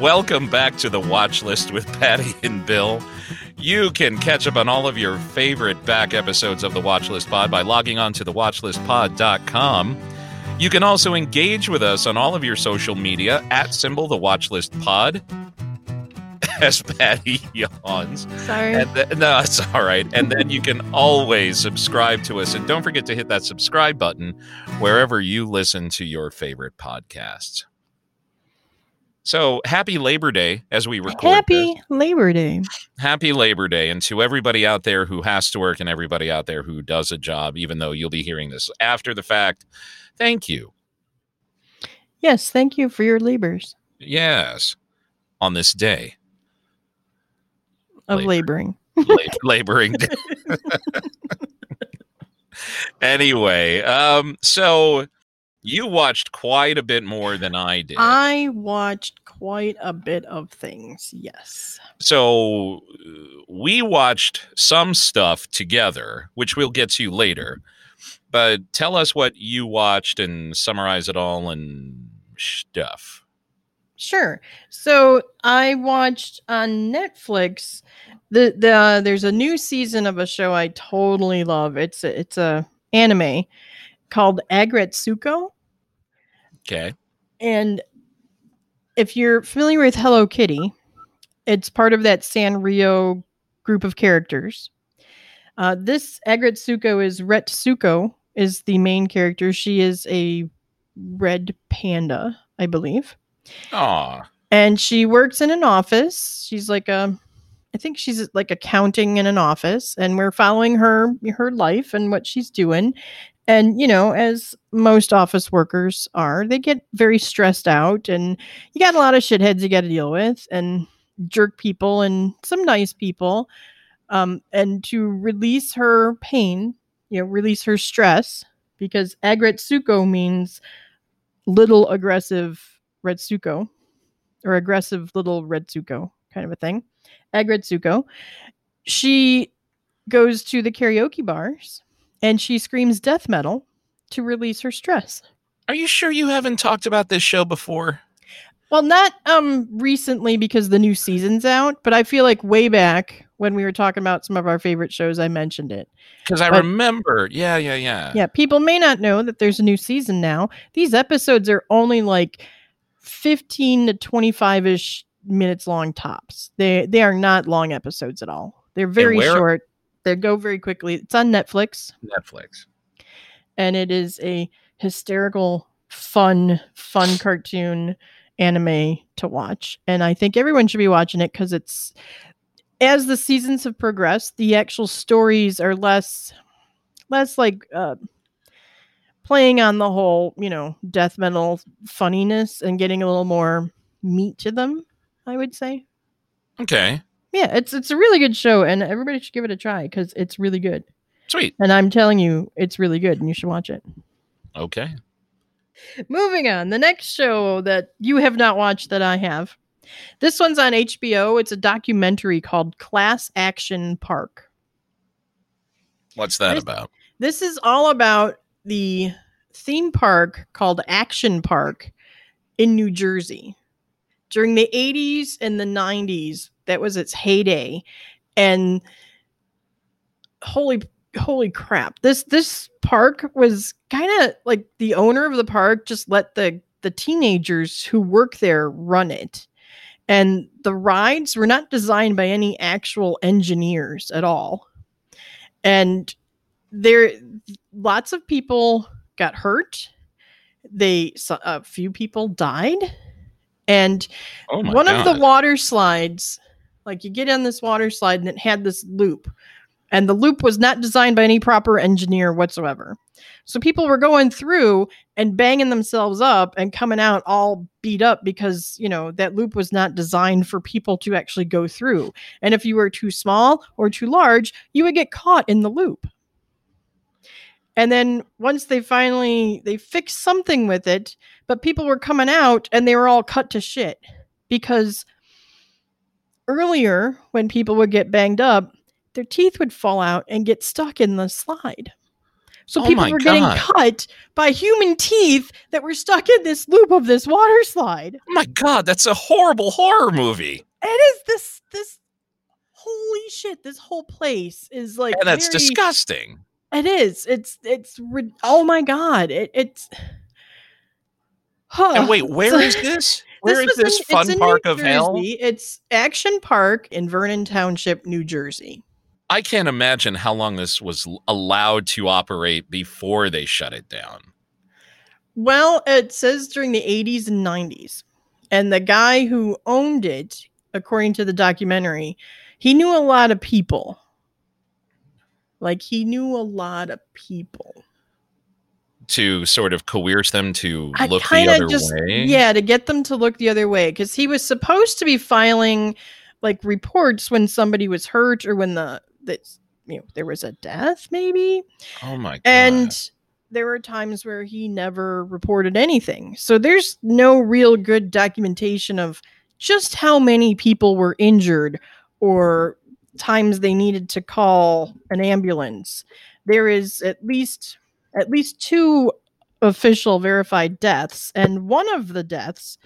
Welcome back to the watch list with Pattie and Bill. You can catch up on all of your favorite back episodes of the Watchlist Pod by logging on to thewatchlistpod.com. You can also engage with us on all of your social media at symbol the Watchlist Pod. As Pattie yawns. Sorry. Th- no, it's all right. And then you can always subscribe to us. And don't forget to hit that subscribe button wherever you listen to your favorite podcasts. So happy Labor Day as we record. Happy this. Labor Day. Happy Labor Day. And to everybody out there who has to work and everybody out there who does a job, even though you'll be hearing this after the fact, thank you. Yes, thank you for your labors Yes. On this day, of laboring. la- laboring. anyway, um, so you watched quite a bit more than I did. I watched quite a bit of things. Yes. so we watched some stuff together, which we'll get to later. But tell us what you watched and summarize it all and stuff. Sure. So I watched on Netflix the the uh, there's a new season of a show I totally love. It's a, it's a anime called Aggretsuko. Okay. And if you're familiar with Hello Kitty, it's part of that Sanrio group of characters. Uh, this Aggretsuko is Retsuko is the main character. She is a red panda, I believe. Aw. And she works in an office. She's like a I think she's like accounting in an office and we're following her her life and what she's doing. And you know, as most office workers are, they get very stressed out and you got a lot of shitheads you got to deal with and jerk people and some nice people. Um, and to release her pain, you know, release her stress, because Aggretsuko means little aggressive Retsuko or aggressive little Red Retsuko kind of a thing. Aggretsuko. She goes to the karaoke bars and she screams death metal to release her stress. Are you sure you haven't talked about this show before? Well, not um recently because the new season's out, but I feel like way back when we were talking about some of our favorite shows, I mentioned it. Because I But- remember. Yeah, yeah, yeah. Yeah, people may not know that there's a new season now. These episodes are only like 15 to 25 ish minutes long tops. They they are not long episodes at all. They're very short. They go very quickly. It's on Netflix Netflix. and it is a hysterical, fun, fun cartoon anime to watch. And I think everyone should be watching it because it's as the seasons have progressed, the actual stories are less less like uh playing on the whole, you know, death metal funniness and getting a little more meat to them, I would say. Okay. Yeah, it's it's a really good show and everybody should give it a try because it's really good. Sweet. And I'm telling you, it's really good and you should watch it. Okay. Moving on, the next show that you have not watched that I have. This one's on HBO. It's a documentary called Class Action Park. What's that This- about? This is all about the theme park called Action Park in New Jersey. During the 80s and the 90s, that was its heyday. And holy holy crap. This this park was kind of like the owner of the park just let the the teenagers who work there run it. And the rides were not designed by any actual engineers at all. And there lots of people got hurt. They a few people died. And Oh one god. of the water slides, like you get on this water slide and it had this loop. And the loop was not designed by any proper engineer whatsoever. So people were going through and banging themselves up and coming out all beat up because, you know, that loop was not designed for people to actually go through. And if you were too small or too large, you would get caught in the loop. And then once they finally they fixed something with it, but people were coming out and they were all cut to shit because earlier, when people would get banged up, their teeth would fall out and get stuck in the slide. So Oh people were getting cut by human teeth that were stuck in this loop of this water slide. Oh my god, that's a horrible horror movie. It is this this holy shit. This whole place is like And that's very- disgusting. It is. It's it's oh my god. It, it's. Huh. And wait, where is this? Where is this in- it's fun park of hell? It's Action Park in Vernon Township, New Jersey. I can't imagine how long this was allowed to operate before they shut it down. Well, it says during the 80s and 90s. And the guy who owned it, according to the documentary, he knew a lot of people. Like he knew a lot of people. To sort of coerce them to I look the other just- way. Yeah, to get them to look the other way because he was supposed to be filing like reports when somebody was hurt or when the that you know there was a death maybe Oh my god. and there were times where he never reported anything so there's no real good documentation of just how many people were injured or times they needed to call an ambulance. There is at least at least two official verified deaths and one of the deaths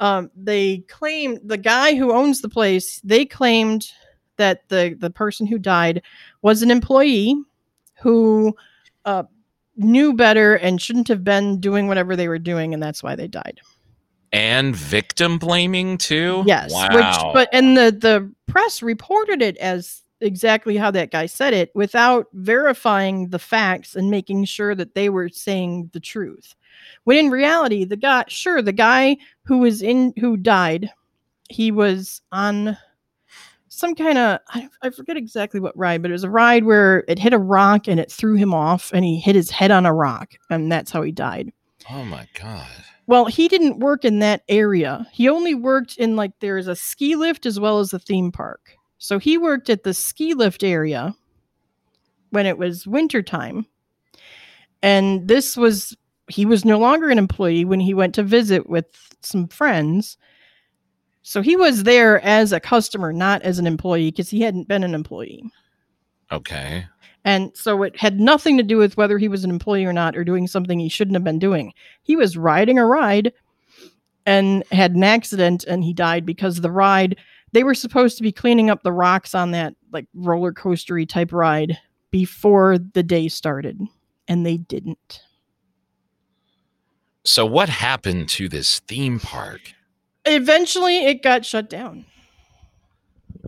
um, they claimed the guy who owns the place they claimed that the the person who died was an employee who uh, knew better and shouldn't have been doing whatever they were doing and that's why they died and victim blaming too. yes Wow. which but and the the press reported it as exactly how that guy said it without verifying the facts and making sure that they were saying the truth when in reality the guy sure the guy who was in who died he was on some kind of I, I forget exactly what ride but it was a ride where it hit a rock and it threw him off and he hit his head on a rock and that's how he died oh my god. Well, he didn't work in that area. He only worked in like there's a ski lift as well as a theme park. So he worked at the ski lift area when it was wintertime. And this was he was no longer an employee when he went to visit with some friends. So he was there as a customer, not as an employee, because he hadn't been an employee. Okay. And so it had nothing to do with whether he was an employee or not or doing something he shouldn't have been doing. He was riding a ride and had an accident and he died because the ride they were supposed to be cleaning up the rocks on that like roller coastery type ride before the day started and they didn't. So what happened to this theme park? Eventually it got shut down.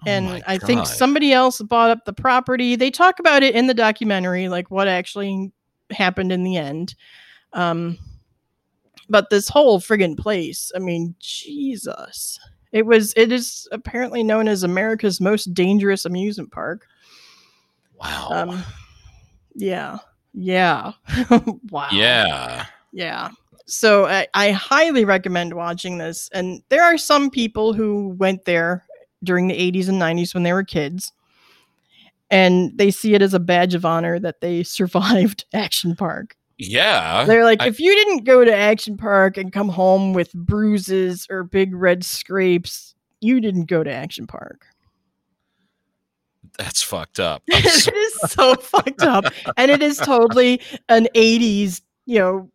Oh and my I think somebody else bought up the property. They talk about it in the documentary, like what actually happened in the end. Um, but this whole friggin' place, I mean, Jesus. It was it is apparently known as America's most dangerous amusement park. Wow. Um yeah. Yeah. wow. yeah. Yeah. So I, I highly recommend watching this. And there are some people who went there during the 80s and 90s when they were kids. And they see it as a badge of honor that they survived Action Park. Yeah. They're like, I- if you didn't go to Action Park and come home with bruises or big red scrapes, you didn't go to Action Park. That's fucked up. So- is so fucked up. And it is totally an 80s, you know,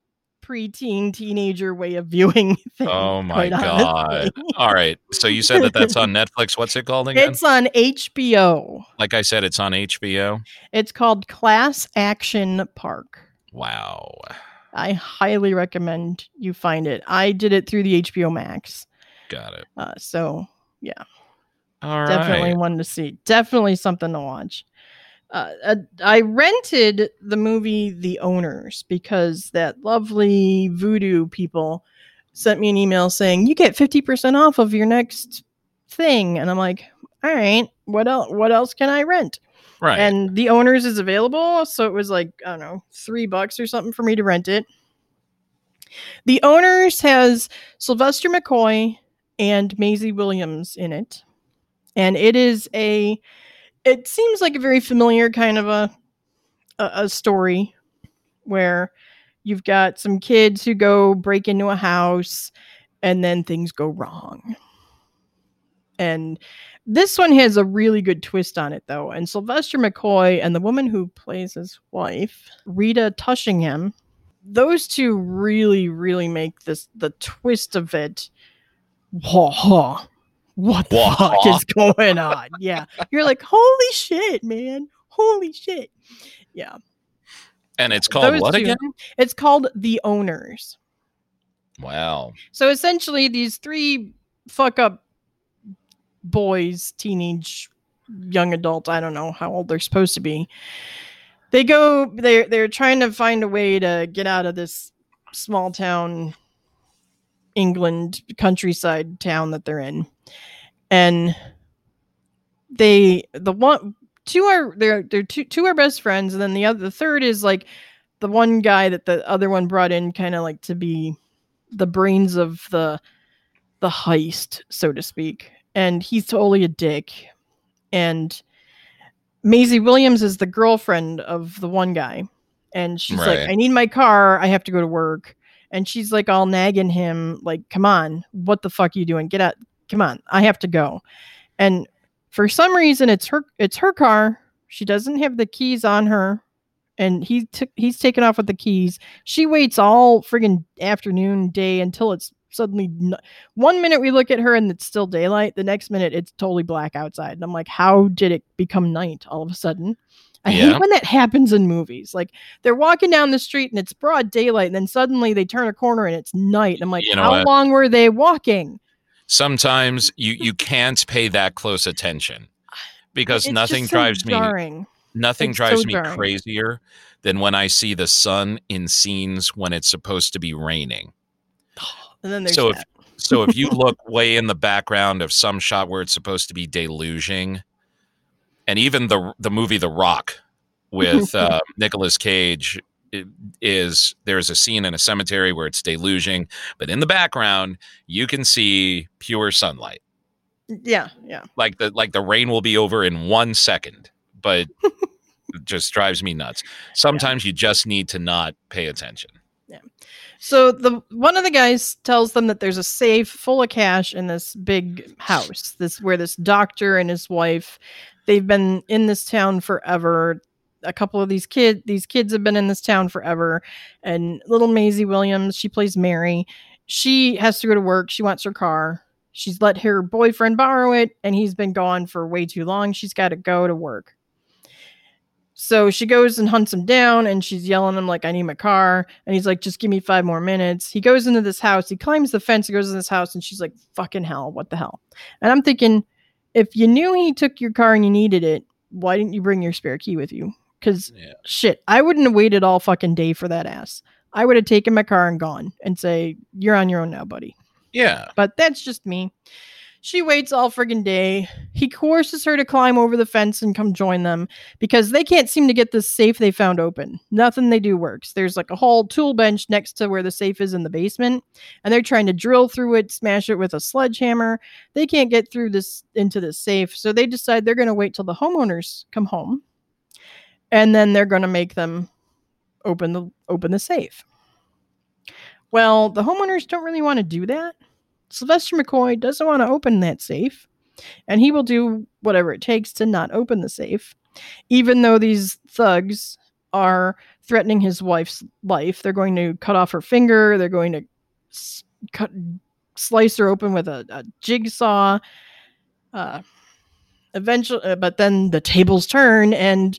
preteen teenager way of viewing things. oh my god. All right. So you said that that's on Netflix. What's it called again? It's on HBO. like I said, it's on HBO. It's called Class Action Park. Wow. I highly recommend you find it. I did it through the HBO Max. Got it. Uh, so yeah. All right. definitely one to see. Definitely something to watch. Uh, uh, I rented the movie The Owners because that lovely Vudu people sent me an email saying you get 50% off of your next thing and I'm like, "All right, what else what else can I rent?" Right. And The Owners is available, so it was like, I don't know, 3 bucks or something for me to rent it. The Owners has Sylvester McCoy and Maisie Williams in it. And it is a it seems like a very familiar kind of a a, a story where you've got some kids who go break into a house and then things go wrong. And this one has a really good twist on it, though. And Sylvester McCoy and the woman who plays his wife, Rita Tushingham, those two really, really make this the twist of it. Whoa, what the fuck is going on? Yeah, you're like, holy shit, man, holy shit. Yeah, And it's called Those what two- again? It's called The Owners. Wow. So essentially, these three fuck up boys, teenage, young adult, I don't know how old they're supposed to be. They go, they're, they're trying to find a way to get out of this small town, England countryside town that they're in. And they, the one, two are, they're, they're two, two are best friends. And then the other, the third is like the one guy that the other one brought in kind of like to be the brains of the the heist, so to speak. And he's totally a dick. And Maisie Williams is the girlfriend of the one guy. And she's Right. like, I need my car. I have to go to work. And she's like all nagging him, like, come on, what the fuck are you doing? Get out. Come on. I have to go. And for some reason it's her it's her car. She doesn't have the keys on her. And he took he's taken off with the keys she waits all friggin' afternoon day until it's suddenly n- one minute we look at her and it's still daylight the next minute it's totally black outside and i'm like how did it become night all of a sudden i Yeah. hate when that happens in movies like they're walking down the street and it's broad daylight and then suddenly they turn a corner and it's night and i'm like You know how what? long were they walking Sometimes you you can't pay that close attention because It's nothing so drives me nothing It's so drives me jarring. crazier than when I see the sun in scenes when it's supposed to be raining. and then there's So if- So if you look way in the background of some shot where it's supposed to be deluging, and even the the movie The Rock with uh, Nicolas Cage is there's a scene in a cemetery where it's deluging, but in the background you can see pure sunlight. Mm, yeah yeah Like the like the rain will be over in one second, but it just drives me nuts. Sometimes you just need to not pay attention. Yeah. So the one of the guys tells them that there's a safe full of cash in this big house. This where this doctor and his wife, they've been in this town forever. A couple of these kid these kids have been in this town forever. And little Maisie Williams, she plays Mary. She has to go to work. She wants her car. She's let her boyfriend borrow it, and he's been gone for way too long. She's got to go to work. So she goes and hunts him down and she's yelling at him like, I need my car. And he's like, just give me five more minutes. He goes into this house. He climbs the fence. He goes in this house and she's like, fucking hell, what the hell? And I'm thinking, if you knew he took your car and you needed it, why didn't you bring your spare key with you? Because Yeah. shit, I wouldn't have waited all fucking day for that ass. I would have taken my car and gone and say, you're on your own now, buddy Yeah. but that's just me. She waits all friggin' day. He coerces her to climb over the fence and come join them because they can't seem to get this safe they found open. Nothing they do works. There's like a whole tool bench next to where the safe is in the basement, and they're trying to drill through it, smash it with a sledgehammer. They can't get through this into the safe, so they decide they're going to wait till the homeowners come home, and then they're going to make them open the open the safe. Well, the homeowners don't really want to do that. Sylvester McCoy doesn't want to open that safe, and he will do whatever it takes to not open the safe, even though these thugs are threatening his wife's life. They're going to cut off her finger. They're going to s- cut, slice her open with a, a jigsaw. Uh, eventually, uh, but then the tables turn, and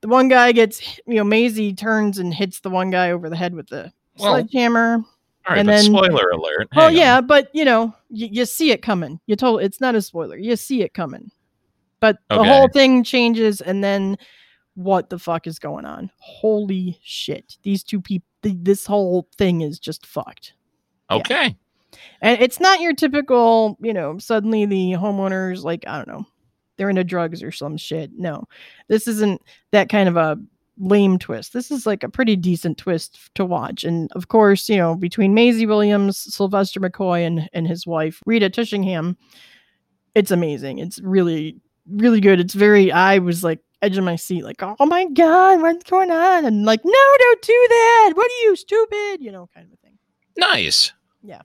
the one guy gets, you know, Maisie turns and hits the one guy over the head with the Well, sledgehammer. All right, And then- spoiler alert. Oh on. yeah, but you know, y- you see it coming. You told it's not a spoiler. You see it coming. But the whole thing changes, and then what the fuck is going on? Holy shit! These two people. This whole thing is just fucked. Okay. And it's not your typical, you know, suddenly the homeowners like I don't know, they're into drugs or some shit. No, this isn't that kind of a lame twist. This is like a pretty decent twist to watch. And of course, you know, between Maisie Williams, Sylvester McCoy, and and his wife Rita Tushingham, it's amazing. It's really really good. It's very. I was like edge of my seat, like, oh my god, what's going on? And like, no, don't do that. What are you stupid? You know, kind of a thing. Nice. Yeah.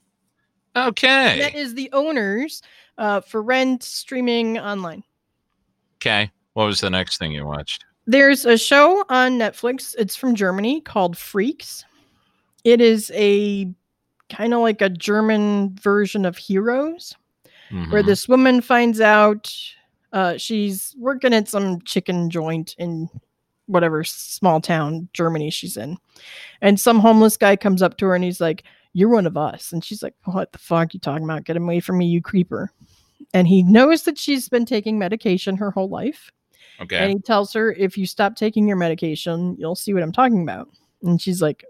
Okay. That is the owners uh, for rent, streaming online. Okay. What was the next thing you watched? There's a show on Netflix. It's from Germany called Freaks. It is a kind of like a German version of Heroes, where Mhm. this woman finds out uh, she's working at some chicken joint in whatever small town Germany she's in. And some homeless guy comes up to her and he's like, You're one of us. And she's like, What the fuck are you talking about? Get away from me, you creeper. And he knows that she's been taking medication her whole life. Okay. And he tells her, if you stop taking your medication, you'll see what I'm talking about. And she's like,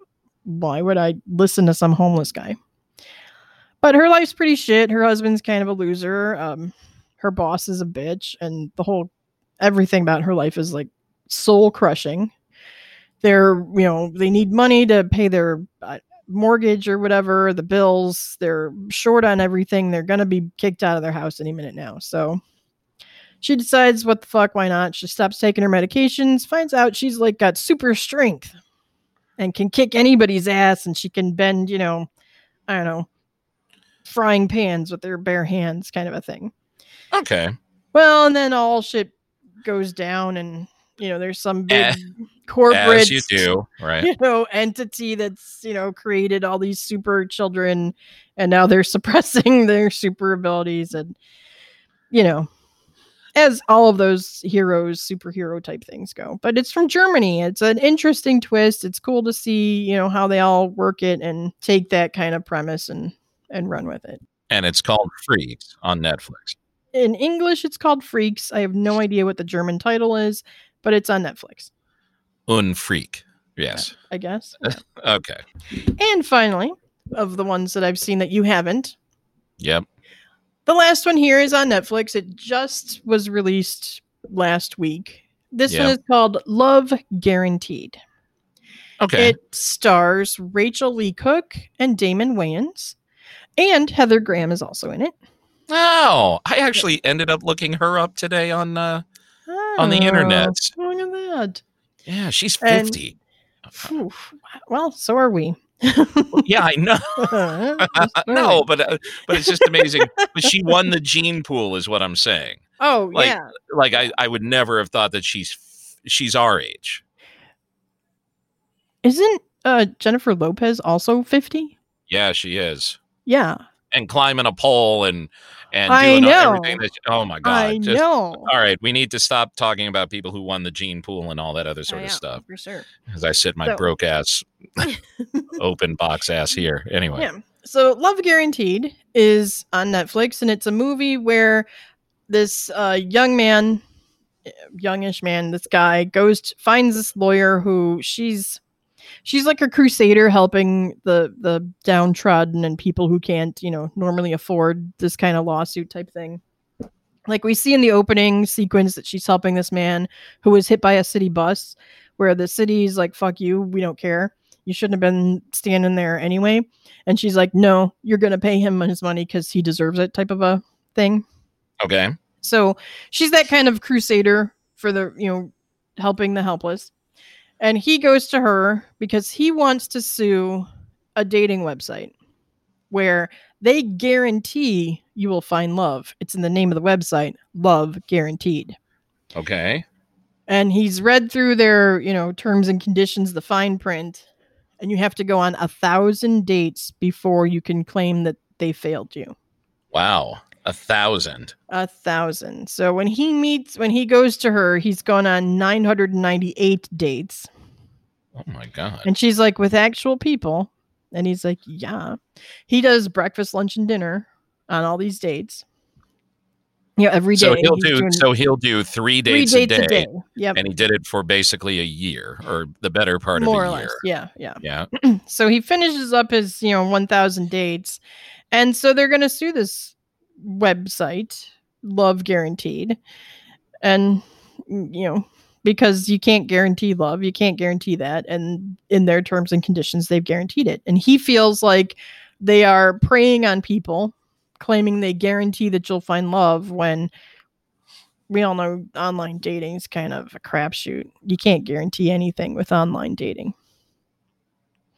why would I listen to some homeless guy? But her life's pretty shit. Her husband's kind of a loser. Um, her boss is a bitch. And the whole, everything about her life is like soul crushing. They're, you know, they need money to pay their mortgage or whatever, the bills. They're short on everything. They're going to be kicked out of their house any minute now. So she decides, what the fuck, why not? She stops taking her medications, finds out she's like got super strength and can kick anybody's ass and she can bend, you know, I don't know, frying pans with her bare hands, kind of a thing. okay. Well, and then all shit goes down and you know, there's some big Eh, corporate As you do, right? you know entity that's you know created all these super children and now they're suppressing their super abilities and you know as all of those heroes superhero type things go. But it's from germany. It's an interesting twist. It's cool to see you know how they all work it and take that kind of premise and and run with it. And it's called Freaks on Netflix. in english it's called freaks. I have no idea what the german title is but it's on netflix Unfreak. Yes. i guess Okay. and finally of the ones that i've seen that you haven't Yep. The last one here is on Netflix. It just was released last week. This Yeah. one is called Love Guaranteed. Okay. It stars Rachael Leigh Cook and Damon Wayans, and Heather Graham is also in it. oh, I actually ended up looking her up today on uh on the Oh, internet. Look at that. Yeah, she's And- 50. Well, so are we. yeah, I know. No, but uh, but it's just amazing. but she won the gene pool, is what I'm saying. Oh like- yeah. Like I, I would never have thought that she's she's our age. Isn't uh, Jennifer Lopez also fifty? Yeah, she is, Yeah, and climbing a pole and and I doing know. everything. That, oh my god! I just- know. All right, we need to stop talking about people who won the gene pool and all that other sort I of know, stuff. for sure. As I sit my So- broke ass, open box ass here. Anyway, Yeah. So Love Guaranteed is on Netflix and it's a movie where this uh, young man, uh, youngish man, this guy goes to, finds this lawyer who she's she's like a crusader helping the the downtrodden and people who can't, you know, normally afford this kind of lawsuit type thing. Like we see in the opening sequence that she's helping this man who was hit by a city bus where the city's like fuck you, we don't care. You shouldn't have been standing there anyway. And she's like, no, you're going to pay him his money because he deserves it, type of a thing. okay, So she's that kind of crusader for the, you know, helping the helpless. And he goes to her because he wants to sue a dating website where they guarantee you will find love. It's in the name of the website, Love Guaranteed. okay, And he's read through their, you know, terms and conditions, the fine print, and you have to go on a thousand dates before you can claim that they failed you. wow, a thousand. A thousand. So when he meets, when he goes to her, he's gone on 998 dates. Oh my god. And she's like, with actual people. And he's like, yeah. He does breakfast, lunch, and dinner on all these dates. Yeah, every day. So he'll do. So he'll do three three dates, dates a, day, Yep. and he did it for basically a year or the better part More of or a year. less. Yeah, yeah. Yeah. so he finishes up his you know 1000 dates and so they're going to sue this website love guaranteed. And mm, you know because you can't guarantee love you can't guarantee that and in their terms and conditions they've guaranteed it. And he feels like they are preying on people claiming they guarantee that you'll find love when we all know online dating is kind of a crapshoot. You can't guarantee anything with online dating.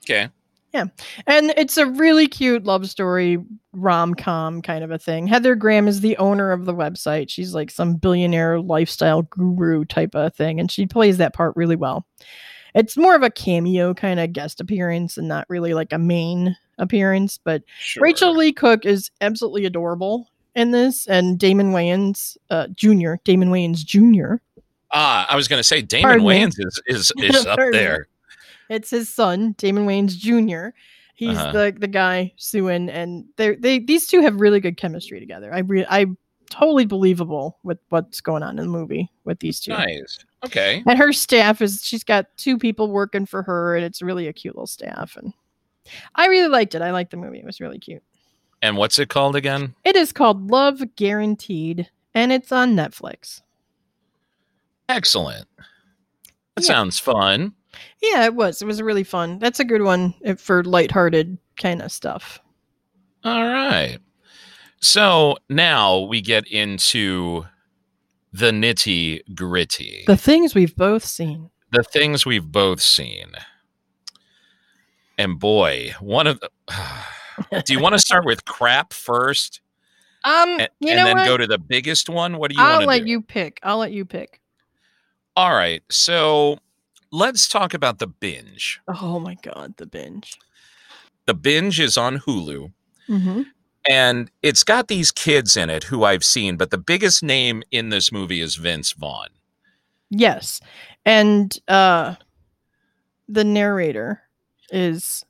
Okay. And it's a really cute love story, rom com kind of a thing. Heather Graham is the owner of the website. She's like some billionaire lifestyle guru type of thing, and she plays that part really well. It's more of a cameo kind of guest appearance and not really like a main appearance, but Sure. Rachael Leigh Cook is absolutely adorable in this, and Damon Wayans uh, Jr., Damon Wayans Jr., Ah, I was going to say Damon Pardon me. Wayans is is, is up there. It's his son, Damon Wayans Jr. He's Uh-huh. the the guy suing, and they they these two have really good chemistry together. I re- I totally believable with what's going on in the movie with these two. Nice. Okay. And her staff is she's got two people working for her, and it's really a cute little staff. And I really liked it. I liked the movie. It was really cute. And what's it called again? It is called Love Guaranteed, and it's on Netflix. Excellent. That Yeah. sounds fun. Yeah, it was. It was really fun. That's a good one uh, for lighthearted kind of stuff. All right. So now we get into the nitty gritty, The things we've both seen. the things we've both seen. And boy, one of the. Do you want to start with crap first Um, and, you and then what? go to the biggest one? What do you I'll let do? you pick. I'll let you pick. All right. So let's talk about the binge. Oh my god, the binge. The binge is on Hulu. Mm-hmm. and it's got these kids in it who I've seen, but the biggest name in this movie is Vince Vaughn. Yes, and uh, the narrator is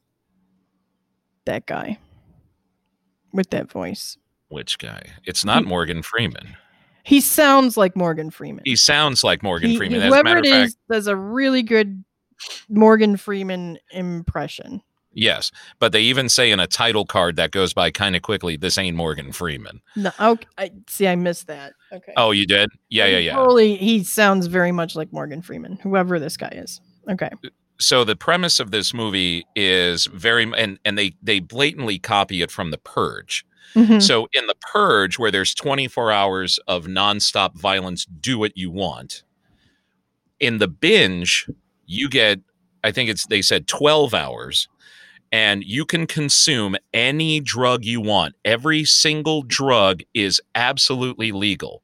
that guy with that voice. Which guy? It's not Morgan Freeman. He sounds like Morgan Freeman. He sounds like Morgan He- Freeman. Whoever matter it fact, is does a really good Morgan Freeman impression. yes. But they even say in a title card that goes by kind of quickly, this ain't Morgan Freeman. No, okay, I see. I missed that. Okay. Oh, you did? Yeah, yeah, yeah. Totally. He sounds very much like Morgan Freeman, whoever this guy is. Okay. So the premise of this movie is very and and they they blatantly copy it from The Purge. Mhm. So in the purge, where there's 24 hours of nonstop violence, do what you want. In the binge, you get, I think it's they said 12 hours, and you can consume any drug you want. Every single drug is absolutely legal.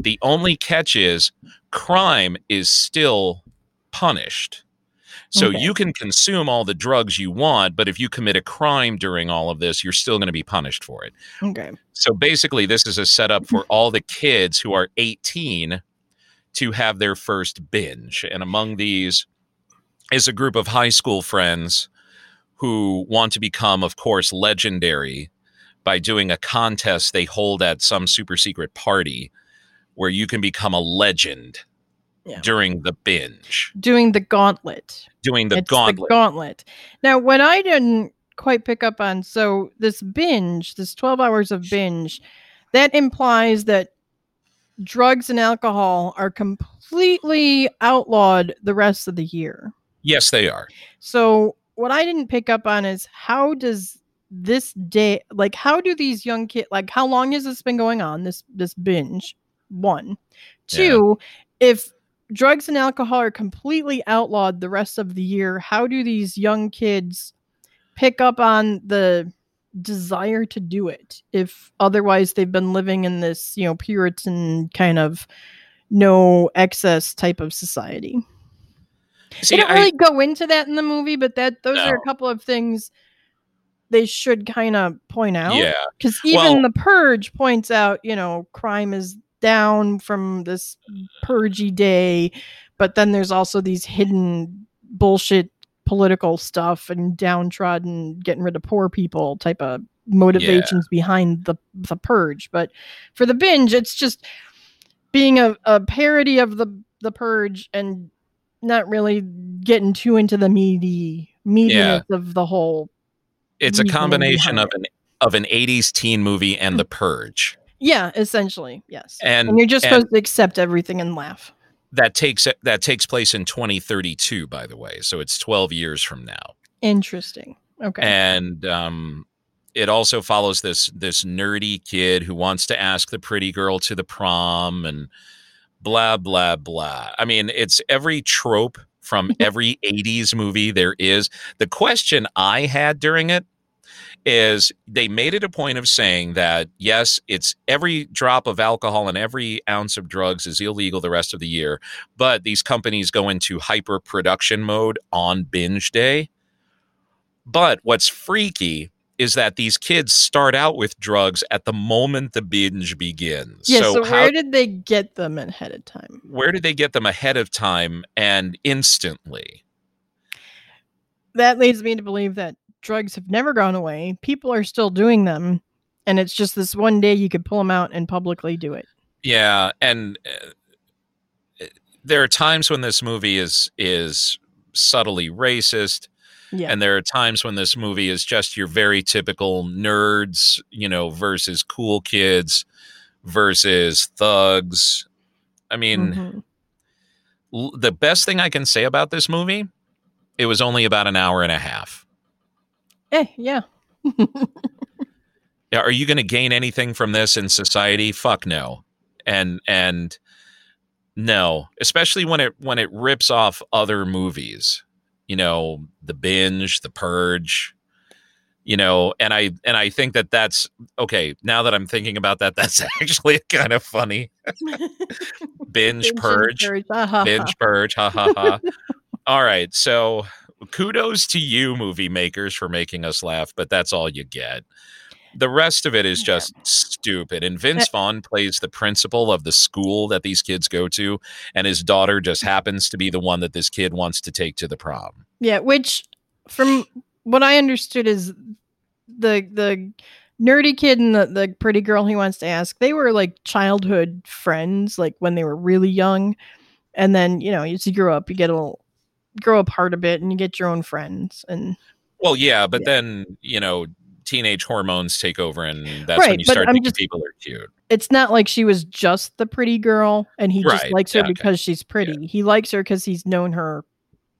The only catch is crime is still punished. So Okay. you can consume all the drugs you want, but if you commit a crime during all of this, you're still going to be punished for it. Okay. So basically, this is a setup mm. for all the kids who are 18 to have their first binge. And among these is a group of high school friends who want to become, of course, legendary by doing a contest they hold at some super secret party where you can become a legend Yeah. during the binge, Doing the gauntlet. Doing the gauntlet. the gauntlet. Now, what I didn't quite pick up on, so this binge, this 12 hours of binge, that implies that drugs and alcohol are completely outlawed the rest of the year. yes, they are. So, what I didn't pick up on is how does this day like how do these young kids like how long has this been going on this this binge one Yeah. two if drugs and alcohol are completely outlawed the rest of the year how do these young kids pick up on the desire to do it if otherwise they've been living in this you know puritan kind of no excess type of society See, they don't I- really go into that in the movie, but that those are a couple of things they should kind of point out. yeah. Because even Well- the purge points out, you know, crime is down from this purgy day, but then there's also these hidden bullshit political stuff and downtrodden getting rid of poor people type of motivations behind the the purge. But for the binge, it's just being a, a parody of the the purge and not really getting too into the meaty meatiness of the whole It's a combination of an of an 80s teen movie and hmm. The Purge. Yeah essentially yes And- and you're just and- supposed to accept everything and laugh That takes that takes place in 2032 by the way. So it's 12 years from now. interesting okay And um it also follows this this nerdy kid who wants to ask the pretty girl to the prom and blah blah blah. I mean, it's every trope from every 80s movie there is. The question I had during it is they made it a point of saying that yes, it's every drop of alcohol and every ounce of drugs is illegal the rest of the year, but these companies go into hyper production mode on binge day. But what's freaky is that these kids start out with drugs at the moment the binge begins. Yeah, so, so where did they get them ahead of time? Where did they get them ahead of time and instantly? That leads me to believe that drugs have never gone away. People are still doing them, and it's just this one day you could pull them out and publicly do it. Yeah, and uh, there are times when this movie is is subtly racist yeah. And there are times when this movie is just your very typical nerds, you know, versus cool kids versus thugs. I mean, mm-hmm. l- the best thing I can say about this movie, it was only about an hour and a half. Eh, yeah. yeah. Are you going to gain anything from this in society? Fuck no. And and no, especially when it when it rips off other movies you know, the binge, the purge, you know, and I and I think that that's okay. Now that I'm thinking about that, that's actually kind of funny. binge, binge, purge, purge. binge purge, ha ha ha. all right, so kudos to you, movie makers, for making us laugh, but that's all you get. The rest of it is just yeah. stupid. And uh Vince Vaughn plays the principal of the school that these kids go to, and his daughter just mm-hmm. happens to be the one that this kid wants to take to the prom. Yeah, which from what I understood is the the nerdy kid and the, the pretty girl he wants to ask, they were like childhood friends, like when they were really young. And then, you know, as you grow up, you get a little grow apart a bit and you get your own friends and well yeah but yeah. then you know teenage hormones take over and that's right, when you start thinking just, people are cute. It's not like she was just the pretty girl and he right, just likes her yeah, because okay. she's pretty. Yeah. He likes her because he's known her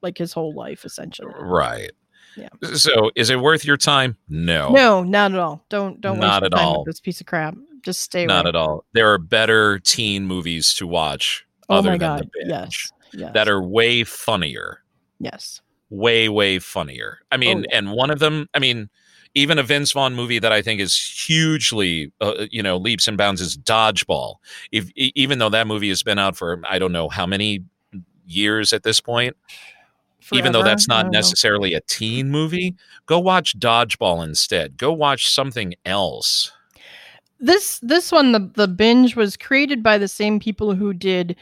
like his whole life essentially. Right. Yeah. So is it worth your time? No. No, not at all. Don't don't not waste at all. this piece of crap. Just stay Not away. at all. There are better teen movies to watch oh other my God. the yes. yes. that are way funnier. Yes. Way, way funnier. I mean, oh, yeah. and one of them, I mean, even a Vince Vaughn movie that I think is hugely, uh, you know, leaps and bounds is Dodgeball. If even though that movie has been out for I don't know how many years at this point, Forever. even though that's not necessarily know. a teen movie, go watch Dodgeball instead. Go watch something else. This this one the the binge was created by the same people who did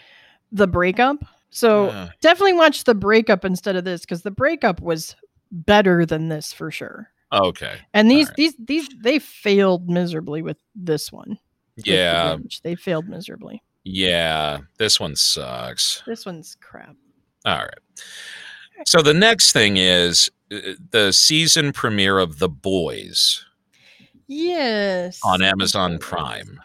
the breakup. So yeah. definitely watch the breakup instead of this because the breakup was better than this for sure. Okay. And these right. these these they failed miserably with this one. Yeah. The they failed miserably. Yeah, this one sucks. This one's crap. All right. So the next thing is uh, the season premiere of The Boys. Yes. On Amazon Prime.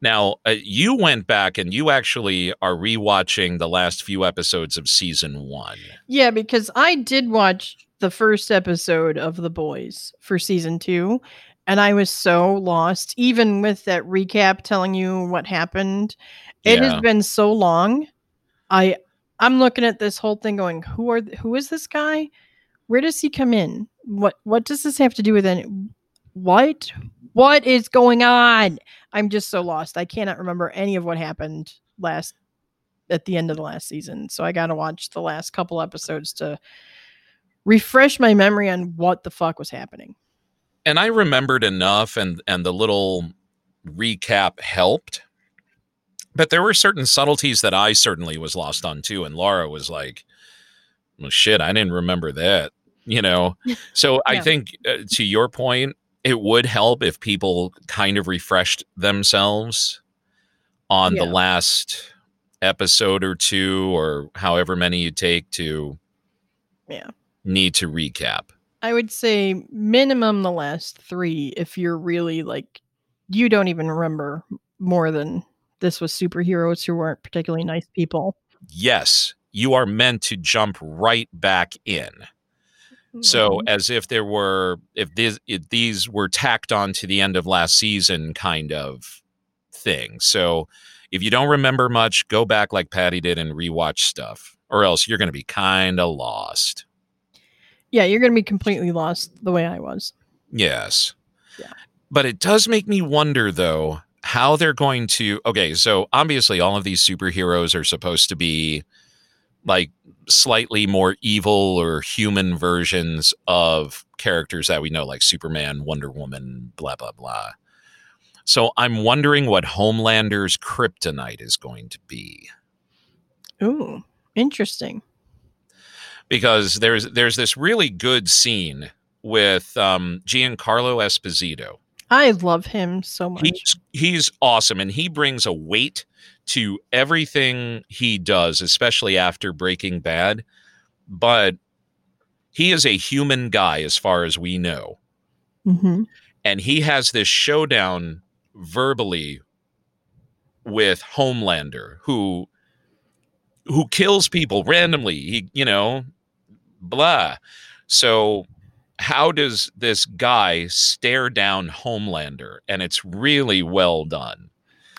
Now, uh, you went back and you actually are rewatching the last few episodes of season one. Yeah, because I did watch the first episode of The Boys for season two, and I was so lost, even with that recap telling you what happened. It yeah. has been so long. I I'm looking at this whole thing going, who are who is this guy? Where does he come in? What what does this have to do with any What what is going on? I'm just so lost. I cannot remember any of what happened last at the end of the last season. So I got to watch the last couple episodes to refresh my memory on what the fuck was happening. And I remembered enough and and the little recap helped. But there were certain subtleties that I certainly was lost on too and Laura was like, "Well shit, I didn't remember that." You know. So yeah. I think uh, to your point, it would help if people kind of refreshed themselves on yeah. the last episode or two or however many you take to yeah need to recap? I would say minimum the last three if you're really like you don't even remember more than this was superheroes who weren't particularly nice people. Yes, you are meant to jump right back in. So mm-hmm. as if there were if these if these were tacked on to the end of last season kind of thing. So if you don't remember much, go back like Pattie did and rewatch stuff, or else you're going to be kind of lost. Yeah, you're going to be completely lost the way I was. Yes. Yeah. But it does make me wonder, though, how they're going to. Okay, so obviously, all of these superheroes are supposed to be like slightly more evil or human versions of characters that we know, like Superman, Wonder Woman, blah, blah, blah. So I'm wondering what Homelander's kryptonite is going to be. Ooh, interesting. Because there's there's this really good scene with um, Giancarlo Esposito. I love him so much. He's he's awesome, and he brings a weight to everything he does, especially after Breaking Bad. But he is a human guy, as far as we know, hmm and he has this showdown verbally with Homelander, who who kills people randomly. He, you know, blah. So how does this guy stare down Homelander? And it's really well done.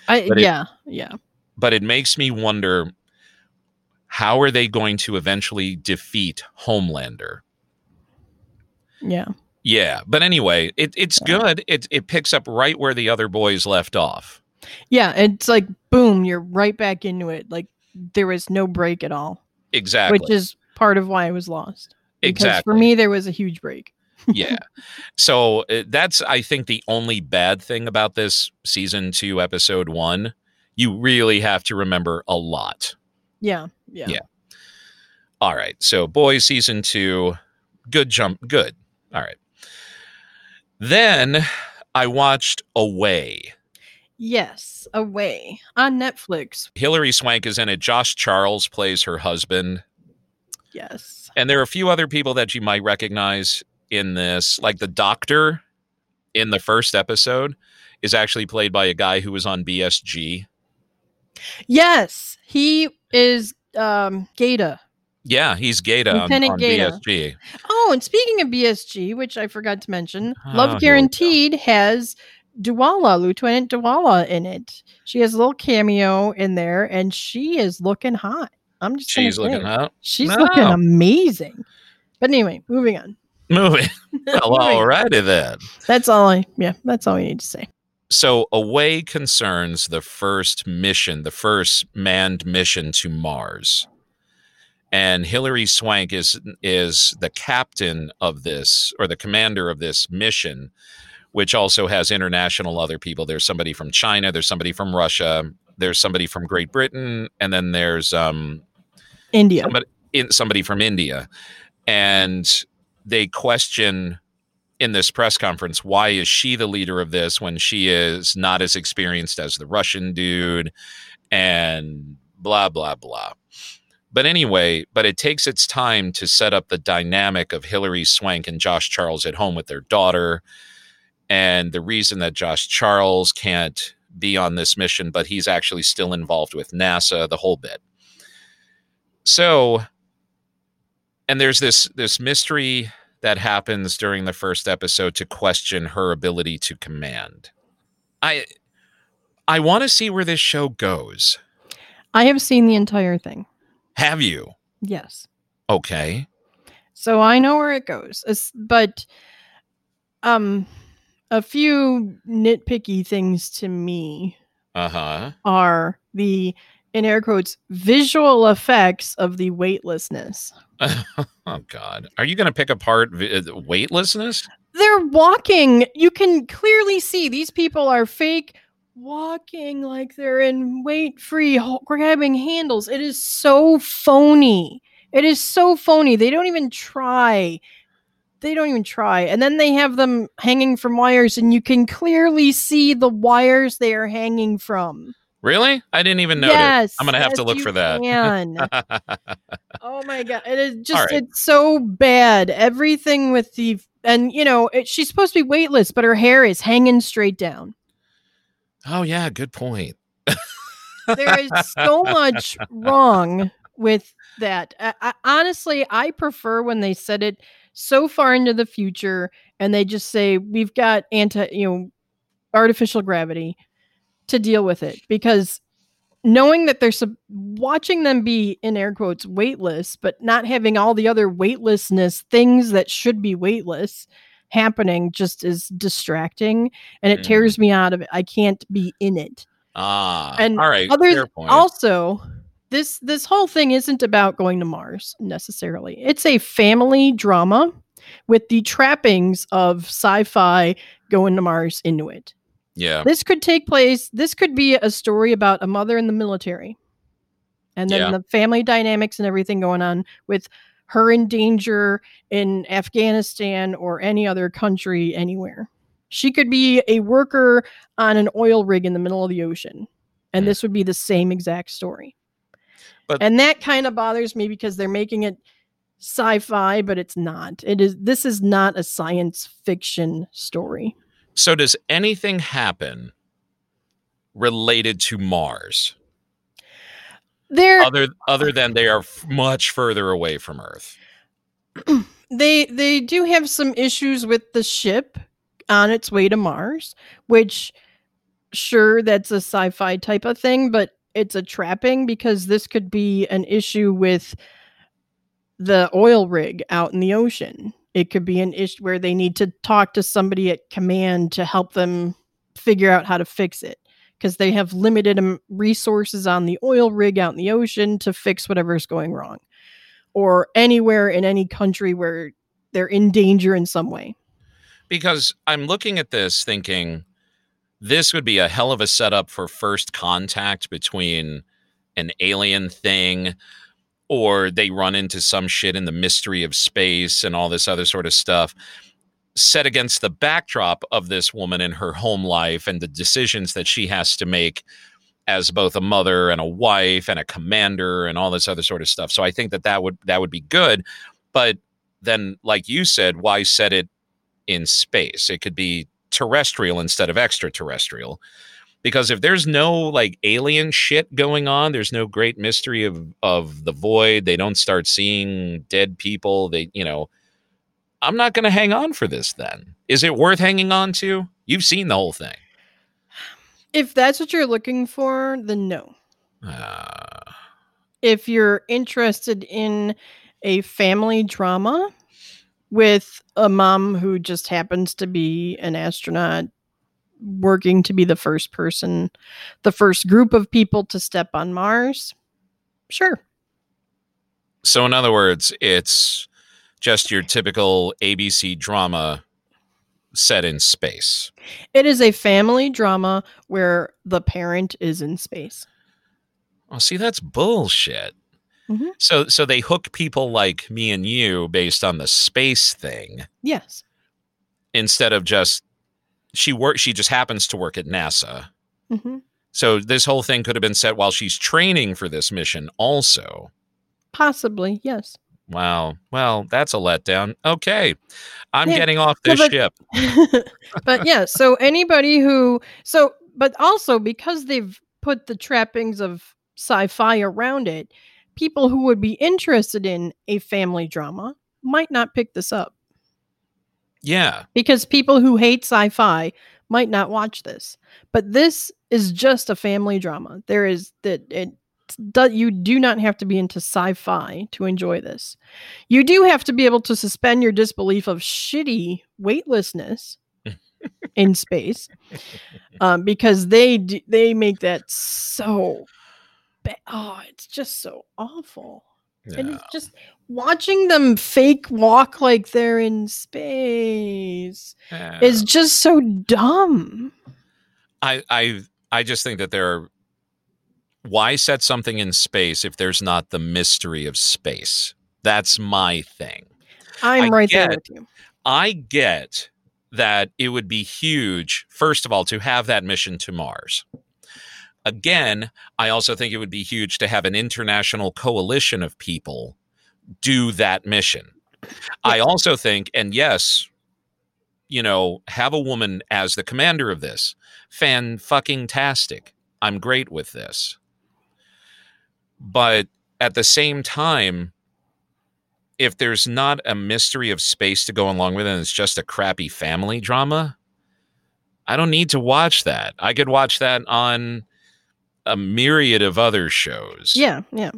I But it- yeah yeah But it makes me wonder how are they going to eventually defeat Homelander? yeah. Yeah, but anyway, it, it's Yeah. good. It it picks up right where the other boys left off. Yeah, it's like boom, you're right back into it. Like there was no break at all, Exactly. which is part of why I was lost. Because exactly. for me, there was a huge break. yeah. So uh, that's I think the only bad thing about this season 2 episode 1. You really have to remember a lot. Yeah, yeah, Yeah. All right. So boys season 2 good jump good. All right. Then I watched Away. Yes, away on Netflix. Hilary Swank is in it. Josh Charles plays her husband. Yes. And there are a few other people that you might recognize in this, like the doctor in the first episode is actually played by a guy who was on BSG. Yes, he is um Gaeta. Yeah, he's Gaeta on, Lieutenant on Gaeta. BSG. Oh, and speaking of BSG, which I forgot to mention, Oh, Love. Guaranteed has Dualla, Lieutenant Dualla in it. She has a little cameo in there, and she is looking hot. I'm just She's looking hot. She's No. looking amazing. But anyway, moving on. Moving. Well, alrighty then. That's all I yeah, that's all we need to say. So, Away concerns the first mission, the first manned mission to Mars. And Hilary Swank is is the captain of this or the commander of this mission, which also has international other people. There's somebody from China, there's somebody from Russia, there's somebody from Great Britain, and then there's um India. somebody in somebody from India, and they question in this press conference why is she the leader of this when she is not as experienced as the Russian dude, and blah blah blah. But anyway, but it takes its time to set up the dynamic of Hilary Swank and Josh Charles at home with their daughter, and the reason that Josh Charles can't be on this mission, but he's actually still involved with NASA, the whole bit. So, and there's this this mystery that happens during the first episode to question her ability to command. I I want to see where this show goes. I have seen the entire thing. Have you? Yes. Okay. So I know where it goes. It's- but um a few nitpicky things to me Uh-huh. are the in air quotes visual effects of the weightlessness. oh god. Are you going to pick apart vi- uh, weightlessness? They're walking. You can clearly see these people are fake walking like they're in weight free grabbing handles. It is so phony. It is so phony. They don't even try. They don't even try. And then they have them hanging from wires and you can clearly see the wires they are hanging from. Really? I didn't even notice. yes. I'm gonna have to look for that. Oh my god, it is just right. it's so bad. Everything with the and you know, it, she's supposed to be weightless, but her hair is hanging straight down. oh yeah, good point. There is so much wrong with that. I, I, honestly, I prefer when they set it so far into the future and they just say we've got anti, you know, artificial gravity to deal with it because knowing that they're sub- watching them be in air quotes weightless but not having all the other weightlessness things that should be weightless happening just is distracting and it Mm. tears me out of it i can't be in it Ah, and all right. other also this this whole thing isn't about going to mars necessarily it's a family drama with the trappings of sci-fi going to mars into it yeah. this could take place this could be a story about a mother in the military and then Yeah. the family dynamics and everything going on with her in danger in afghanistan or any other country anywhere she could be a worker on an oil rig in the middle of the ocean and Hmm. this would be the same exact story But- and that kind of bothers me because they're making it sci-fi but it's not it is this is not a science fiction story So does anything happen related to Mars there other other than they are f- much further away from Earth? they they do have some issues with the ship on its way to Mars, which sure that's a sci-fi type of thing, but it's a trapping because this could be an issue with the oil rig out in the ocean. It could be an issue where they need to talk to somebody at command to help them figure out how to fix it because they have limited resources on the oil rig out in the ocean to fix whatever's going wrong or anywhere in any country where they're in danger in some way. Because I'm looking at this thinking this would be a hell of a setup for first contact between an alien thing or they run into some shit in the mystery of space and all this other sort of stuff set against the backdrop of this woman in her home life and the decisions that she has to make as both a mother and a wife and a commander and all this other sort of stuff. So I think that that would that would be good, but then like you said, why set it in space? It could be terrestrial instead of extraterrestrial. Because if there's no like alien shit going on, there's no great mystery of of the void. They don't start seeing dead people. They, you know, I'm not going to hang on for this then. Is it worth hanging on to? You've seen the whole thing. If that's what you're looking for, then no. Uh, If you're interested in a family drama with a mom who just happens to be an astronaut working to be the first person, the first group of people to step on Mars, sure. so in other words, it's just your typical ABC drama set in space. It is a family drama where the parent is in space. Oh, see, that's bullshit. Mhm. So, so they hook people like me and you based on the space thing Yes. instead of just she work. She just happens to work at NASA. hmm So this whole thing could have been set while she's training for this mission. Also, Possibly, yes. wow. Well, that's a letdown. Okay, I'm Yeah, getting off this but- ship. but yeah, so anybody who so but also because they've put the trappings of sci-fi around it, people who would be interested in a family drama might not pick this up Yeah, because people who hate sci-fi might not watch this. But this is just a family drama. There is that it do, you do not have to be into sci-fi to enjoy this. You do have to be able to suspend your disbelief of shitty weightlessness in space, um, because they d- they make that so. Ba- oh, it's just so awful. And it's just watching them fake walk like they're in space yeah. is just so dumb. I I I just think that there are why set something in space if there's not the mystery of space? That's my thing. I'm I right there with you. I get that it would be huge, first of all, to have that mission to Mars. Again, I also think it would be huge to have an international coalition of people do that mission. I also think, and yes, you know, have a woman as the commander of this. Fan fucking tastic. I'm great with this. But at the same time, if there's not a mystery of space to go along with it and it's just a crappy family drama, I don't need to watch that. I could watch that on a myriad of other shows. Yeah, yeah.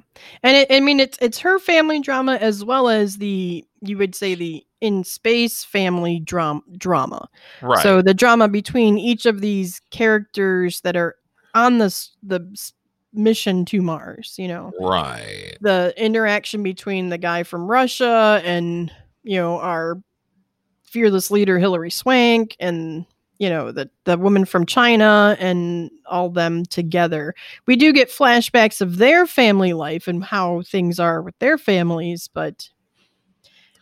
And it, I mean it's it's her family drama as well as the you would say the in space family drama drama. Right. So the drama between each of these characters that are on this the mission to Mars, you know. right. The interaction between the guy from Russia and you know our fearless leader Hilary Swank and you know the the woman from China and all them together. We do get flashbacks of their family life and how things are with their families, but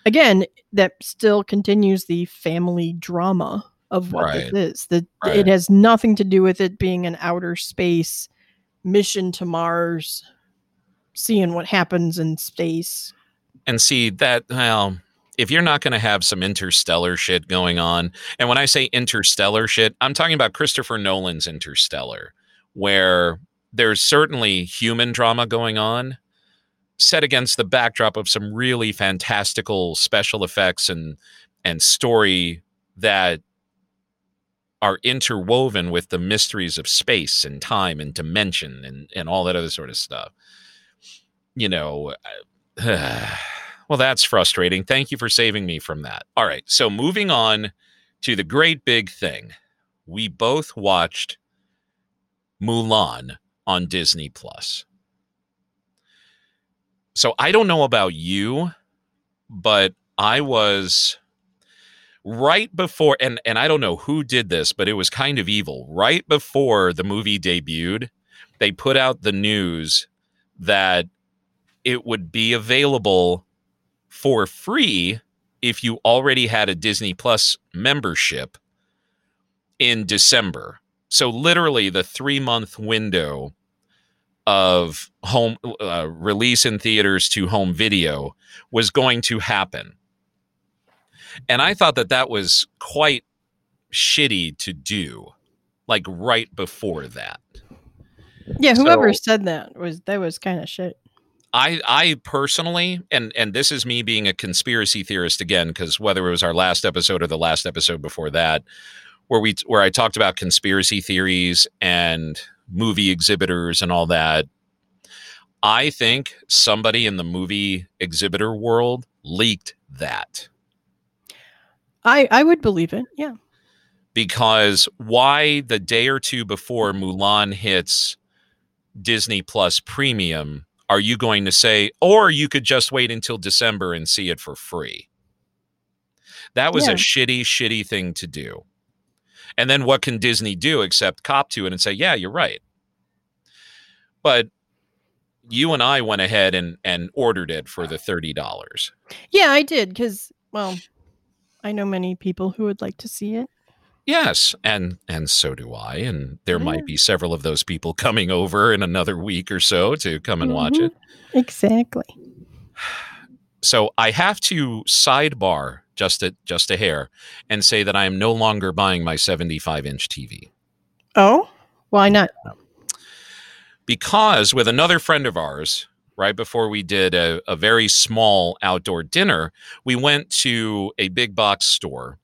again, that still continues the family drama of what Right. this is. That Right. it has nothing to do with it being an outer space mission to Mars, seeing what happens in space. And see that well, if you're not going to have some interstellar shit going on, and when I say interstellar shit, I'm talking about Christopher Nolan's Interstellar, where there's certainly human drama going on, set against the backdrop of some really fantastical special effects and and story that are interwoven with the mysteries of space and time and dimension and and all that other sort of stuff. You know, well, that's frustrating. Thank you for saving me from that. All right. So, moving on to the great big thing. We both watched Mulan on Disney Plus. So, I don't know about you, but I was right before and and I don't know who did this, but it was kind of evil. Right before the movie debuted, they put out the news that it would be available for free if you already had a Disney Plus membership in December. So literally the 3-month window of home uh, release in theaters to home video was going to happen. And I thought that that was quite shitty to do like right before that. Yeah, whoever So- said that was that was kind of shit. I I personally and and this is me being a conspiracy theorist again because whether it was our last episode or the last episode before that where we where I talked about conspiracy theories and movie exhibitors and all that I think somebody in the movie exhibitor world leaked that I I would believe it. Yeah. because why the day or two before Mulan hits Disney Plus Premium are you going to say, or you could just wait until December and see it for free? That was Yeah. a shitty, shitty thing to do. And then what can Disney do except cop to it and say, yeah, you're right. But you and I went ahead and, and ordered it for the $30. Yeah, I did because well, I know many people who would like to see it. Yes, and and so do I, and there Yeah. might be several of those people coming over in another week or so to come and watch Mhm. it. Exactly. So I have to sidebar just a just a hair and say that I am no longer buying my 75 inch TV Oh, why not? because with another friend of ours, right before we did a, a very small outdoor dinner, we went to a big box store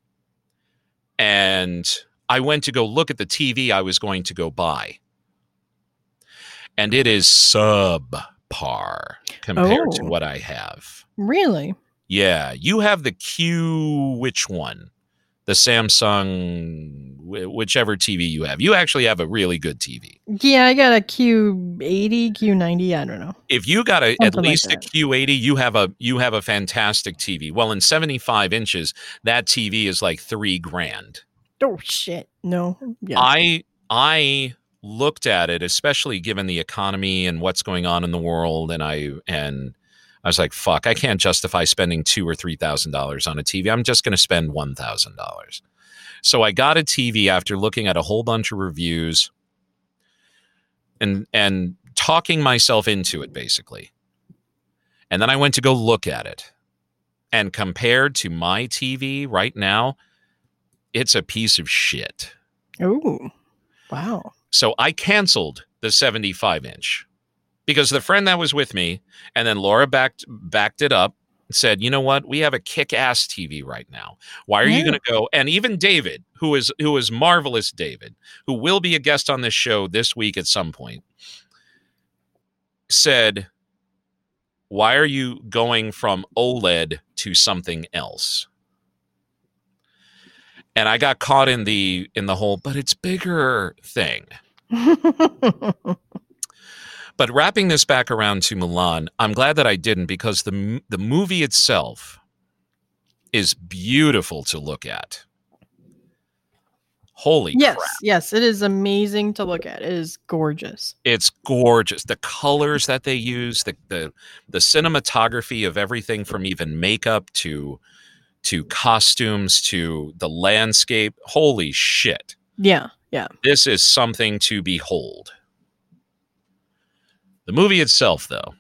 and I went to go look at the TV I was going to go buy. And it is subpar compared to Oh. what I have. Really? Yeah, you have the Q, which one? The Samsung, wh- whichever TV you have. You actually have a really good TV. Yeah, I got a Q80, Q90. I don't know. If you got a, at Something like least a that. Q80, you have a you have a fantastic TV. Well, in 75 inches, that TV is like three grand. Oh shit! No. Yeah. I I looked at it, especially given the economy and what's going on in the world, and I and I was like, "Fuck! I can't justify spending two or three thousand dollars on a TV. I'm just going to spend one thousand dollars." So I got a TV after looking at a whole bunch of reviews and and talking myself into it, basically. And then I went to go look at it, and compared to my TV right now, it's a piece of shit. oh. Wow. So I canceled the 75 inch because the friend that was with me, and then Laura backed backed it up said, "You know what? We have a kick-ass TV right now. Why are you going to go?" And even David, who is who is marvelous David, who will be a guest on this show this week at some point, said, "Why are you going from OLED to something else?" And I got caught in the in the whole, but it's bigger thing. But wrapping this back around to Mulan, I'm glad that I didn't because the the movie itself is beautiful to look at. Holy yes, crap. yes, it is amazing to look at. It is gorgeous. It's gorgeous. The colors that they use, the the the cinematography of everything from even makeup to to costumes to the landscape. Holy shit. Yeah, yeah. This is something to behold. The movie itself though,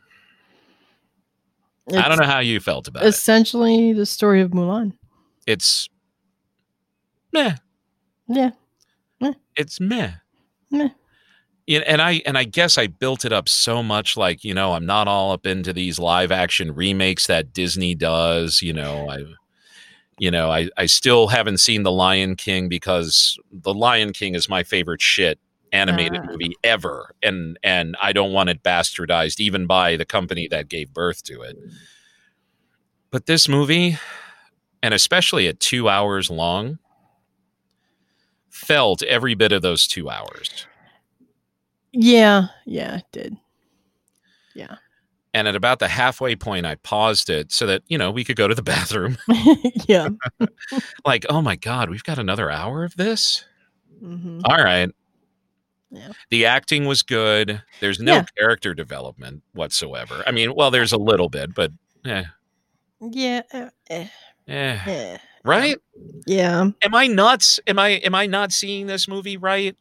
I don't know how you felt about it. Essentially, the story of Mulan. It's meh. Yeah, Meh. It's meh. Meh. And I and I guess I built it up so much like, you know, I'm not all up into these live action remakes that Disney does, you know, I you know, I, I still haven't seen The Lion King because The Lion King is my favorite shit animated Ah. movie ever. And and I don't want it bastardized even by the company that gave birth to it. But this movie, and especially at two hours long, felt every bit of those two hours. yeah, yeah. It did. Yeah, And at about the halfway point, I paused it so that, you know, we could go to the bathroom. yeah. like, oh my God, we've got another hour of this? hmm All right. Yeah. The acting was good. There's no Yeah. character development whatsoever. I mean, well, there's a little bit, but eh, Yeah, uh, eh, eh. eh. right? yeah. Am I nuts? Am I am I not seeing this movie right?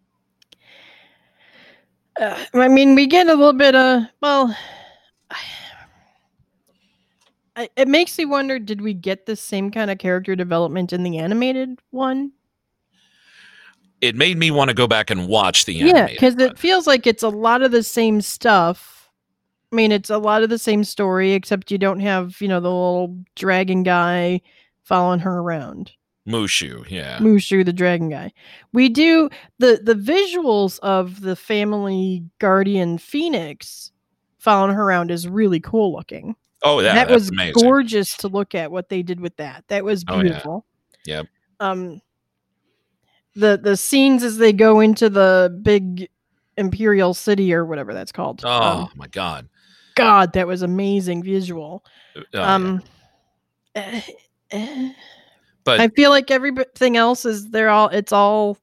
Uh, I mean, we get a little bit of well. I, it makes me wonder: Did we get the same kind of character development in the animated one? It made me want to go back and watch the end. Yeah, because it feels like it's a lot of the same stuff. I mean, it's a lot of the same story, except you don't have you know the little dragon guy following her around. Mushu, yeah. Mushu, the dragon guy. We do the the visuals of the family guardian phoenix following her around is really cool looking. Oh, yeah, that was amazing. gorgeous to look at what they did with that. That was Oh, yeah. beautiful. Yep. Um the the scenes as they go into the big imperial city or whatever that's called. Oh Um, my god. god, that was amazing visual. Oh, yeah. um eh, eh. but I feel like everything else is they're all it's all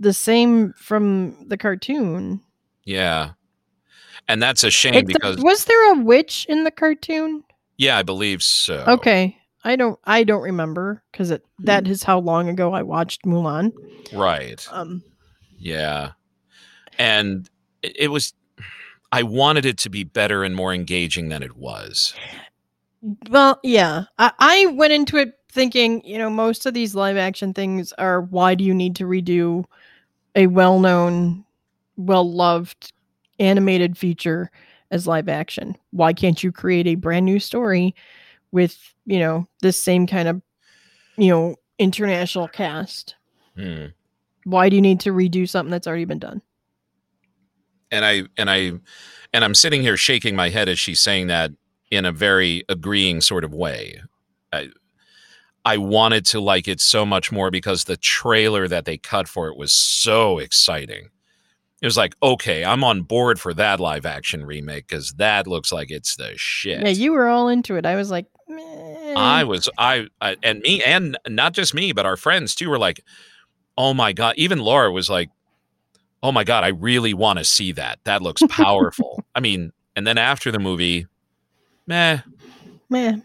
the same from the cartoon. yeah. And that's a shame Except- because was there a witch in the cartoon? yeah, I believe so. Okay. I don't I don't remember because it that is how long ago I watched Mulan. Right. Um Yeah. And it, it was I wanted it to be better and more engaging than it was. well, yeah. I, I went into it thinking, you know, most of these live action things are why do you need to redo a well known, well loved animated feature as live action? Why can't you create a brand new story with, you know, this same kind of, you know, international cast? Hmm. Why do you need to redo something that's already been done? and I and I and I'm sitting here shaking my head as she's saying that in a very agreeing sort of way. I I wanted to like it so much more because the trailer that they cut for it was so exciting. It was like, okay, I'm on board for that live action remake because that looks like it's the shit. Yeah, you were all into it. I was like. I was I, I and me and not just me, but our friends too were like, "Oh my god!" Even Laura was like, "Oh my god, I really want to see that. That looks powerful." I mean, and then after the movie, meh, man.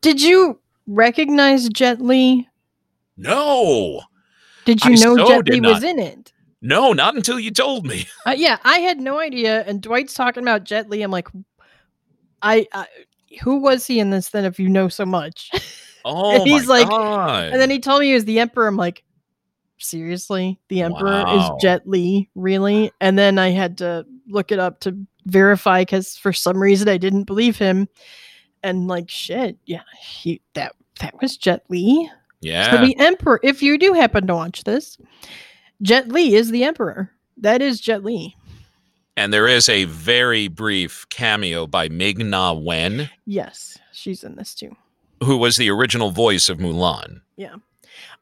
Did you recognize Jet Li? no, Did you I know so Jet Li was in it? no, not until you told me. Uh, yeah, I had no idea. And Dwight's talking about Jet Li. I'm like, I, I who was he in this? Then, if you know so much, Oh, he's my like- god! and then he told me he was the Emperor. I'm like, seriously, the Emperor Wow. is Jet Li, really? And then I had to look it up to verify because for some reason I didn't believe him. and like shit, yeah, he that that was Jet Li. Yeah. So the Emperor, if you do happen to watch this, Jet Li is the Emperor. That is Jet Li. And there is a very brief cameo by Ming Na Wen, Yes, she's in this too. who was the original voice of Mulan. Yeah.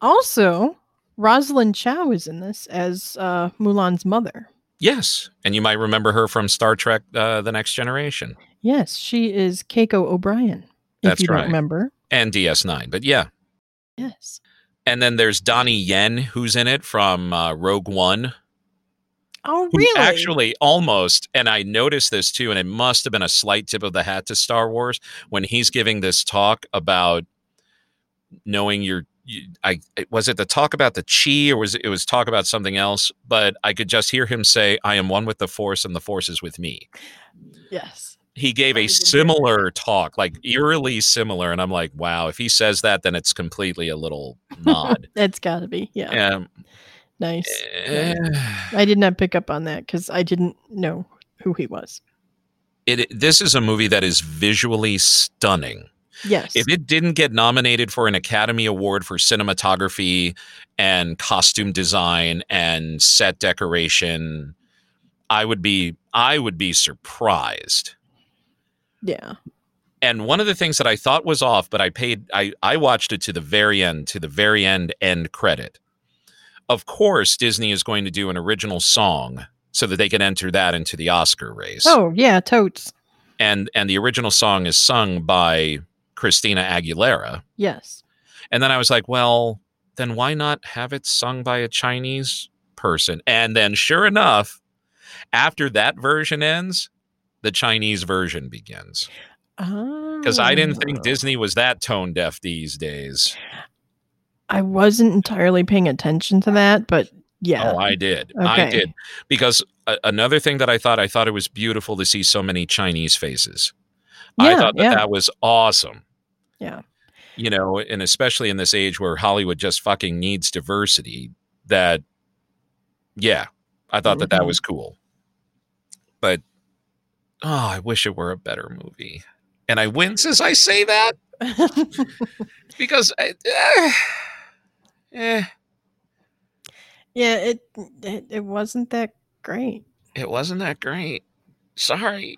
Also, Rosalind Chao is in this as uh, Mulan's mother. Yes. And you might remember her from Star Trek uh, The Next Generation Yes, she is Keiko O'Brien. If That's you right. don't remember. and DS9. But yeah. Yes. And then there's Donnie Yen, who's in it from uh, Rogue One. Oh, really? Actually, almost. And I noticed this too, and it must have been a slight tip of the hat to Star Wars when he's giving this talk about knowing your. You, I was it the talk about the chi or was it, it was talk about something else? But I could just hear him say, "I am one with the Force, and the Force is with me." yes. He gave a did hear that. similar talk, like eerily similar, and I'm like, "Wow!" If he says that, then it's completely a little nod. That's got to be. Yeah. um, Nice. eh, I did not pick up on that because I didn't know who he was. it this is a movie that is visually stunning. Yes. If it didn't get nominated for an Academy Award for cinematography and costume design and set decoration, I would be I would be surprised. yeah. And one of the things that I thought was off, but I paid I I watched it to the very end, to the very end end credit. Of course, Disney is going to do an original song so that they can enter that into the Oscar race. Oh, yeah. Totes. And and the original song is sung by Christina Aguilera. Yes. And then I was like, well, then why not have it sung by a Chinese person? And then sure enough, after that version ends, the Chinese version begins. Because I didn't think Oh. Disney was that tone deaf these days. I wasn't entirely paying attention to that, but yeah. Oh, I did. I did. Because another thing that I thought, I thought it was beautiful to see so many Chinese faces. I Yeah, thought that yeah. that was awesome. Yeah. You know, and especially in this age where Hollywood just fucking needs diversity, that, yeah, I thought that that Mhm. was cool. But, oh, I wish it were a better movie. And I wince as I say that because, I, eh, eh, yeah, it, it it wasn't that great. it wasn't that great. Sorry.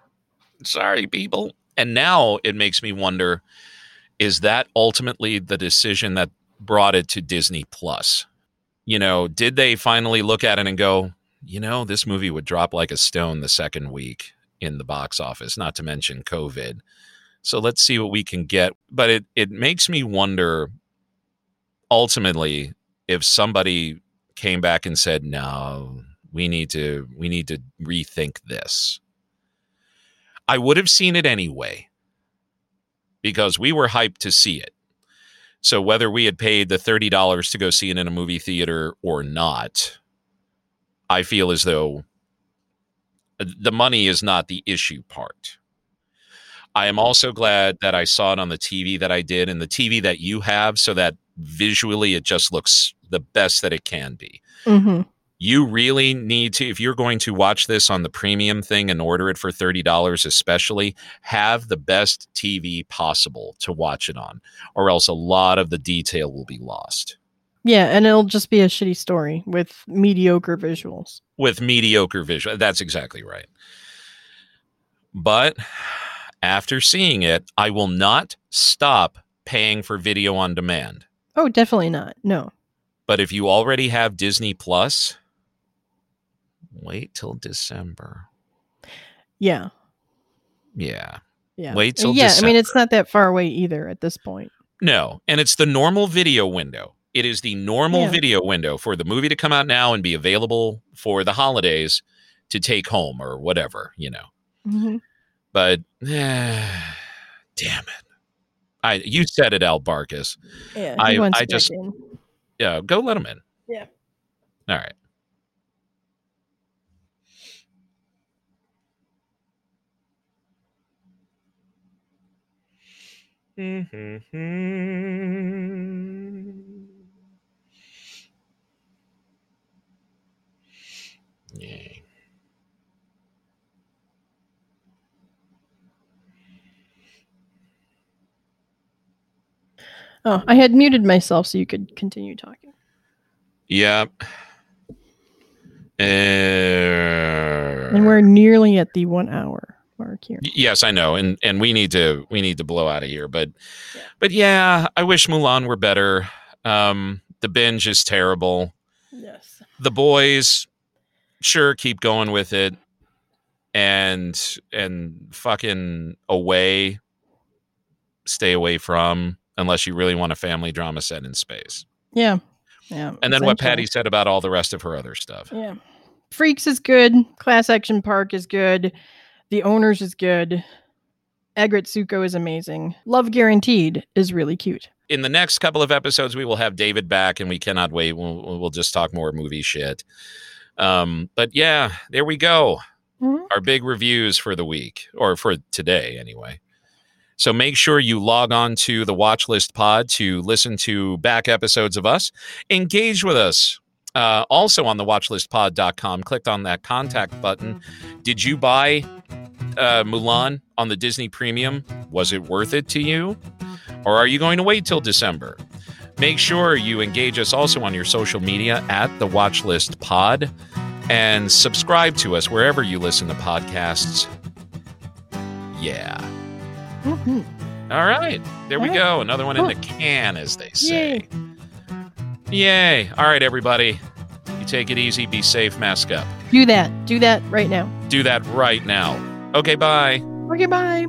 Sorry, people. And now it makes me wonder is that ultimately the decision that brought it to Disney Plus? You know, did they finally look at it and go, you know, this movie would drop like a stone the second week in the box office, not to mention COVID. So let's see what we can get. But it it makes me wonder ultimately if somebody came back and said, "No, we need to we need to rethink this." I would have seen it anyway because we were hyped to see it. So whether we had paid the $30 to go see it in a movie theater or not, I feel as though uh, the money is not the issue part. I am also glad that I saw it on the TV that I did and the TV that you have so that visually it just looks the best that it can be. Hmm you really need to if you're going to watch this on the premium thing and order it for $30 especially have the best tv possible to watch it on or else a lot of the detail will be lost. Yeah, and it'll just be a shitty story with mediocre visuals. with mediocre visual that's exactly right. But after seeing it i will not stop paying for video on demand Oh, definitely not. No. but if you already have disney plus wait till december Yeah. yeah Yeah. Wait till Yeah, I mean it's not that far away either at this point. No, and it's the normal video window. It is the normal Yeah. video window for the movie to come out now and be available for the holidays to take home or whatever, you know. Mhm. But damn it. I you said it, Al Barkus. Yeah. I- he wants I just- in. Yeah, go let him in. Yeah. All right. Yay. Oh, I had muted myself so you could continue talking. Yep. Uh, And we're nearly at the one hour mark here. Yes, I know, and and we need to we need to blow out of here. But Yeah. but yeah, I wish Mulan were better. Um, the binge is terrible. Yes. The boys, sure, keep going with it, and and fucking away. Stay away from unless you really want a family drama set in space. Yeah. Yeah. And then what. Pattie said about all the rest of her other stuff. Yeah. Freaks is good. Class Action Park is good. The Owners is good. Aggretsuko is amazing. Love Guaranteed is really cute. in the next couple of episodes, we will have David back, and we cannot wait. We'll, we'll just talk more movie shit. Um, but yeah, there we go. Mhm. Our big reviews for the week, or for today, anyway. So make sure you log on to the Watch List Pod to listen to back episodes of us. Engage with us. Uh, also on the watchlistpod.com, clicked on that contact button. Did you buy uh, Mulan on the Disney Premium? Was it worth it to you? Or are you going to wait till December? Make sure you engage us also on your social media at the Watchlist Pod and subscribe to us wherever you listen to podcasts. Yeah. Mhm. All right. There we go. Another one in the can, as they say. Yay. Yay. All right, everybody. You take it easy. Be safe. Mask up. Do that. Do that right now. Do that right now. Okay, bye. Okay, bye.